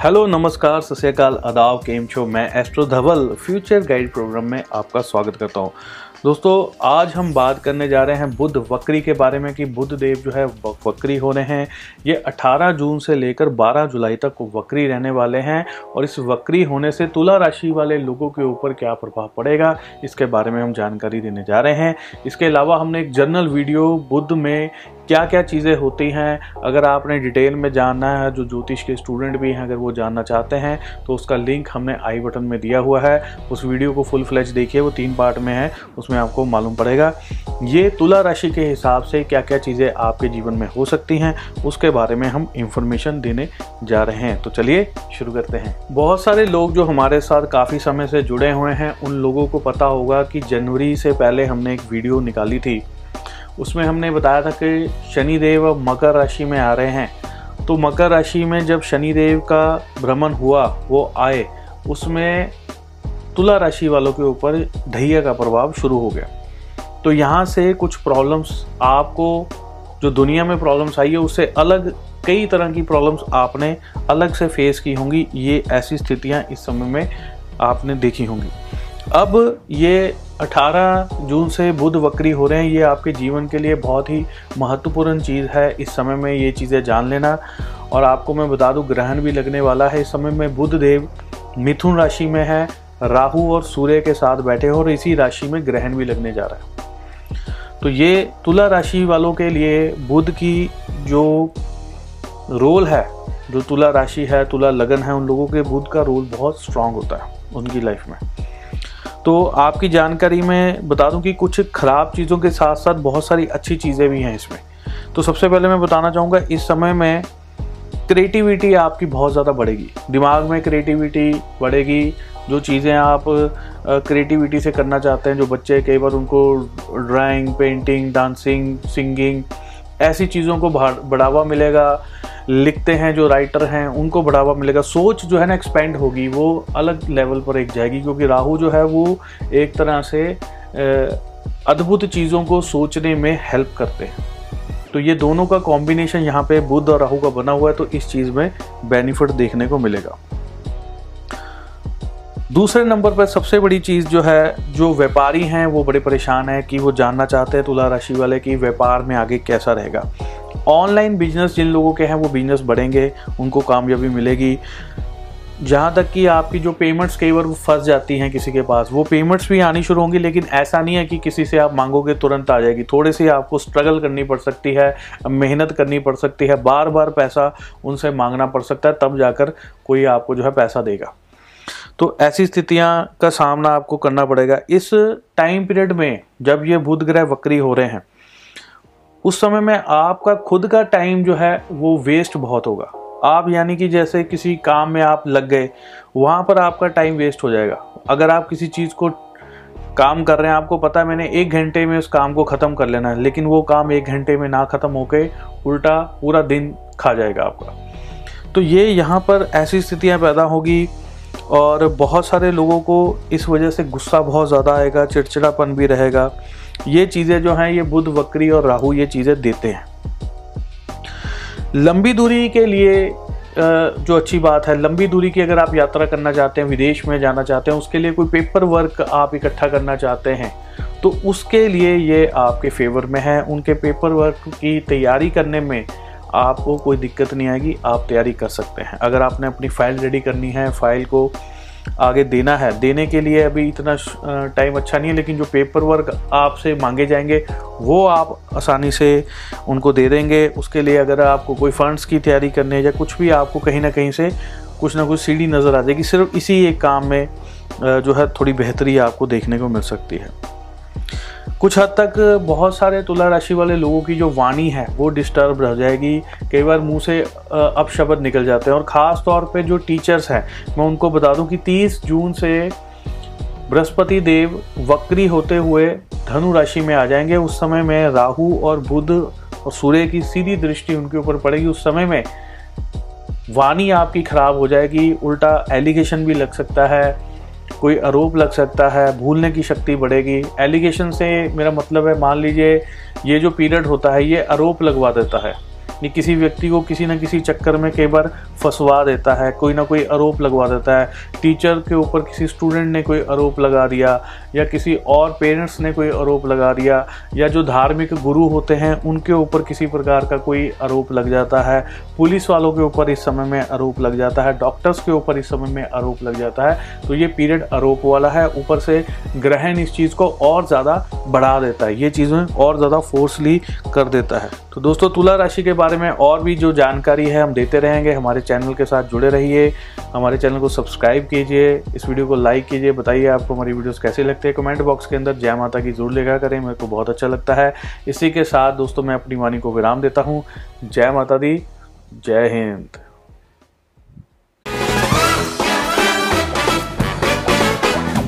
Hello, नमस्कार, सत श्रीकाल आदाब, केम छो? मैं astro Dhaval, future guide program में आपका स्वागत करता हूँ। दोस्तों, आज हम बात करने जा रहे हैं बुद्ध वक्री के बारे में कि बुद्ध देव जो है वक्री हो रहे हैं। ये 18 जून से लेकर 12 जुलाई तक वक्री रहने वाले हैं और इस वक्री होने से तुला राशि वाले लोगों के ऊपर क्या प्रभाव पड़ेगा, इसके बारे में हम जानकारी देने जा रहे हैं। इसके अलावा हमने एक जर्नल वीडियो बुद्ध में क्या क्या चीज़ें होती हैं? अगर आपने डिटेल में जानना है, जो ज्योतिष के स्टूडेंट भी हैं, अगर वो जानना चाहते हैं तो उसका लिंक हमने आई बटन में दिया हुआ है। उस वीडियो को फुल फ्लैच देखिए, वो तीन पार्ट में है, उसमें आपको मालूम पड़ेगा। ये तुला राशि के हिसाब से क्या क्या चीज़ें आपके जीवन में हो सकती हैं, उसके बारे में हम इंफॉर्मेशन देने जा रहे हैं। तो चलिए, शुरू करते हैं। बहुत सारे लोग जो हमारे साथ काफ़ी समय से जुड़े हुए हैं, उन लोगों को पता होगा कि जनवरी से पहले हमने एक वीडियो निकाली थी। उसमें हमने बताया था कि शनिदेव अब मकर राशि में आ रहे हैं। तो मकर राशि में जब शनिदेव का भ्रमण हुआ, वो आए, उसमें तुला राशि वालों के ऊपर ढैया का प्रभाव शुरू हो गया। तो यहाँ से कुछ प्रॉब्लम्स आपको, जो दुनिया में प्रॉब्लम्स आई है, उससे अलग कई तरह की प्रॉब्लम्स आपने अलग से फेस की होंगी। ये ऐसी स्थितियाँ इस समय में आपने देखी होंगी। अब ये 18 जून से बुध वक्री हो रहे हैं। ये आपके जीवन के लिए बहुत ही महत्वपूर्ण चीज़ है। इस समय में ये चीज़ें जान लेना। और आपको मैं बता दूँ, ग्रहण भी लगने वाला है। इस समय में बुध देव मिथुन राशि में है। राहु और सूर्य के साथ बैठे हो और इसी राशि में ग्रहण भी लगने जा रहा है। तो ये तुला राशि वालों के लिए बुध की जो रोल है, जो तुला राशि है, तुला लगन है, उन लोगों के बुध का रोल बहुत स्ट्रांग होता है उनकी लाइफ में। तो आपकी जानकारी में बता दूँ कि कुछ ख़राब चीज़ों के साथ साथ बहुत सारी अच्छी चीज़ें भी हैं इसमें। तो सबसे पहले मैं बताना चाहूँगा, इस समय में क्रिएटिविटी आपकी बहुत ज़्यादा बढ़ेगी। दिमाग में क्रिएटिविटी बढ़ेगी। जो चीज़ें आप क्रिएटिविटी से करना चाहते हैं, जो बच्चे कई बार उनको ड्राइंग पेंटिंग डांसिंग सिंगिंग ऐसी चीज़ों को बढ़ावा मिलेगा। लिखते हैं, जो राइटर हैं, उनको बढ़ावा मिलेगा। सोच जो है ना एक्सपेंड होगी, वो अलग लेवल पर एक जाएगी, क्योंकि राहु जो है वो एक तरह से अद्भुत चीज़ों को सोचने में हेल्प करते हैं। तो ये दोनों का कॉम्बिनेशन यहाँ पे बुद्ध और राहु का बना हुआ है तो इस चीज़ में बेनिफिट देखने को मिलेगा। दूसरे नंबर पर सबसे बड़ी चीज़ जो है, जो व्यापारी हैं, वो बड़े परेशान हैं कि वो जानना चाहते हैं तुला राशि वाले कि व्यापार में आगे कैसा रहेगा। ऑनलाइन बिज़नेस जिन लोगों के हैं, वो बिज़नेस बढ़ेंगे, उनको कामयाबी मिलेगी। जहाँ तक कि आपकी जो पेमेंट्स कई बार फंस जाती हैं किसी के पास, वो पेमेंट्स भी आनी शुरू होंगी, लेकिन ऐसा नहीं है कि किसी से आप मांगोगे, तुरंत आ जाएगी। थोड़ी सी आपको स्ट्रगल करनी पड़ सकती है, मेहनत करनी पड़ सकती है बार बार पैसा उनसे मांगना पड़ सकता है, तब जाकर कोई आपको जो है पैसा देगा। तो ऐसी स्थितियाँ का सामना आपको करना पड़ेगा। इस टाइम पीरियड में जब ये बुध ग्रह वक्री हो रहे हैं उस समय में आपका खुद का टाइम जो है, वो वेस्ट बहुत होगा। आप यानी कि जैसे किसी काम में आप लग गए, वहाँ पर आपका टाइम वेस्ट हो जाएगा। अगर आप किसी चीज़ को काम कर रहे हैं, आपको पता है मैंने एक घंटे में उस काम को ख़त्म कर लेना है, लेकिन वो काम एक घंटे में ना ख़त्म होके उल्टा पूरा दिन खा जाएगा आपका। तो ये यहाँ पर ऐसी स्थितियाँ पैदा होगी और बहुत सारे लोगों को इस वजह से गुस्सा बहुत ज़्यादा आएगा, चिड़चिड़ापन भी रहेगा। ये चीज़ें जो हैं, ये बुध, वक्री और राहु ये चीज़ें देते हैं। लंबी दूरी के लिए जो अच्छी बात है, लंबी दूरी की अगर आप यात्रा करना चाहते हैं, विदेश में जाना चाहते हैं, उसके लिए कोई पेपर वर्क आप इकट्ठा करना चाहते हैं तो उसके लिए ये आपके फेवर में है। उनके पेपर वर्क की तैयारी करने में आपको कोई दिक्कत नहीं आएगी, आप तैयारी कर सकते हैं। अगर आपने अपनी फ़ाइल रेडी करनी है फ़ाइल को आगे देना है। देने के लिए अभी इतना टाइम अच्छा नहीं है, लेकिन जो पेपर वर्क आपसे मांगे जाएँगे, वो आप आसानी से उनको दे देंगे। उसके लिए अगर आपको कोई फंड्स की तैयारी करनी है या कुछ भी, आपको कहीं ना कहीं से कुछ ना कुछ सीढ़ी नज़र आ जाएगी। सिर्फ़ इसी एक काम में जो है, थोड़ी बेहतरी आपको देखने को मिल सकती है। कुछ हद तक बहुत सारे तुला राशि वाले लोगों की जो वाणी है, वो डिस्टर्ब रह जाएगी। कई बार मुँह से अपशब्द निकल जाते हैं और ख़ास तौर पे जो टीचर्स हैं, मैं उनको बता दूँ कि 30 जून से बृहस्पति देव वक्री होते हुए धनु राशि में आ जाएँगे। उस समय में राहु और बुध और सूर्य की सीधी दृष्टि उनके ऊपर पड़ेगी। उस समय में वाणी आपकी खराब हो जाएगी, उल्टा एलिगेशन भी लग सकता है। कोई आरोप लग सकता है, भूलने की शक्ति बढ़ेगी। एलिगेशन से मेरा मतलब है, मान लीजिए, ये जो पीरियड होता है, ये आरोप लगवा देता है। ये किसी व्यक्ति को किसी न किसी चक्कर में कई बार फंसवा देता है, कोई ना कोई आरोप लगवा देता है। टीचर के ऊपर किसी स्टूडेंट ने कोई आरोप लगा दिया, या किसी और पेरेंट्स ने कोई आरोप लगा दिया, या जो धार्मिक गुरु होते हैं, उनके ऊपर किसी प्रकार का कोई आरोप लग जाता है। पुलिस वालों के ऊपर इस समय में आरोप लग जाता है, डॉक्टर्स के ऊपर इस समय में आरोप लग जाता है। तो ये पीरियड आरोप वाला है, ऊपर से ग्रहण इस चीज़ को और ज़्यादा बढ़ा देता है, ये चीज़ें और ज़्यादा फोर्सली कर देता है। तो दोस्तों, तुला राशि के बारे में और भी जो जानकारी है हम देते रहेंगे। हमारे चैनल के साथ जुड़े रहिए। हमारे चैनल को सब्सक्राइब कीजिए। इस वीडियो को लाइक कीजिए। बताइए आपको हमारी वीडियोस कैसे लगते हैं कमेंट बॉक्स के अंदर। जय माता की ज़रूर लिखा करें। मेरे को बहुत अच्छा लगता है। इसी के साथ दोस्तों, मैं अपनी वाणी को विराम देता हूँ। जय माता दी। जय हिंद।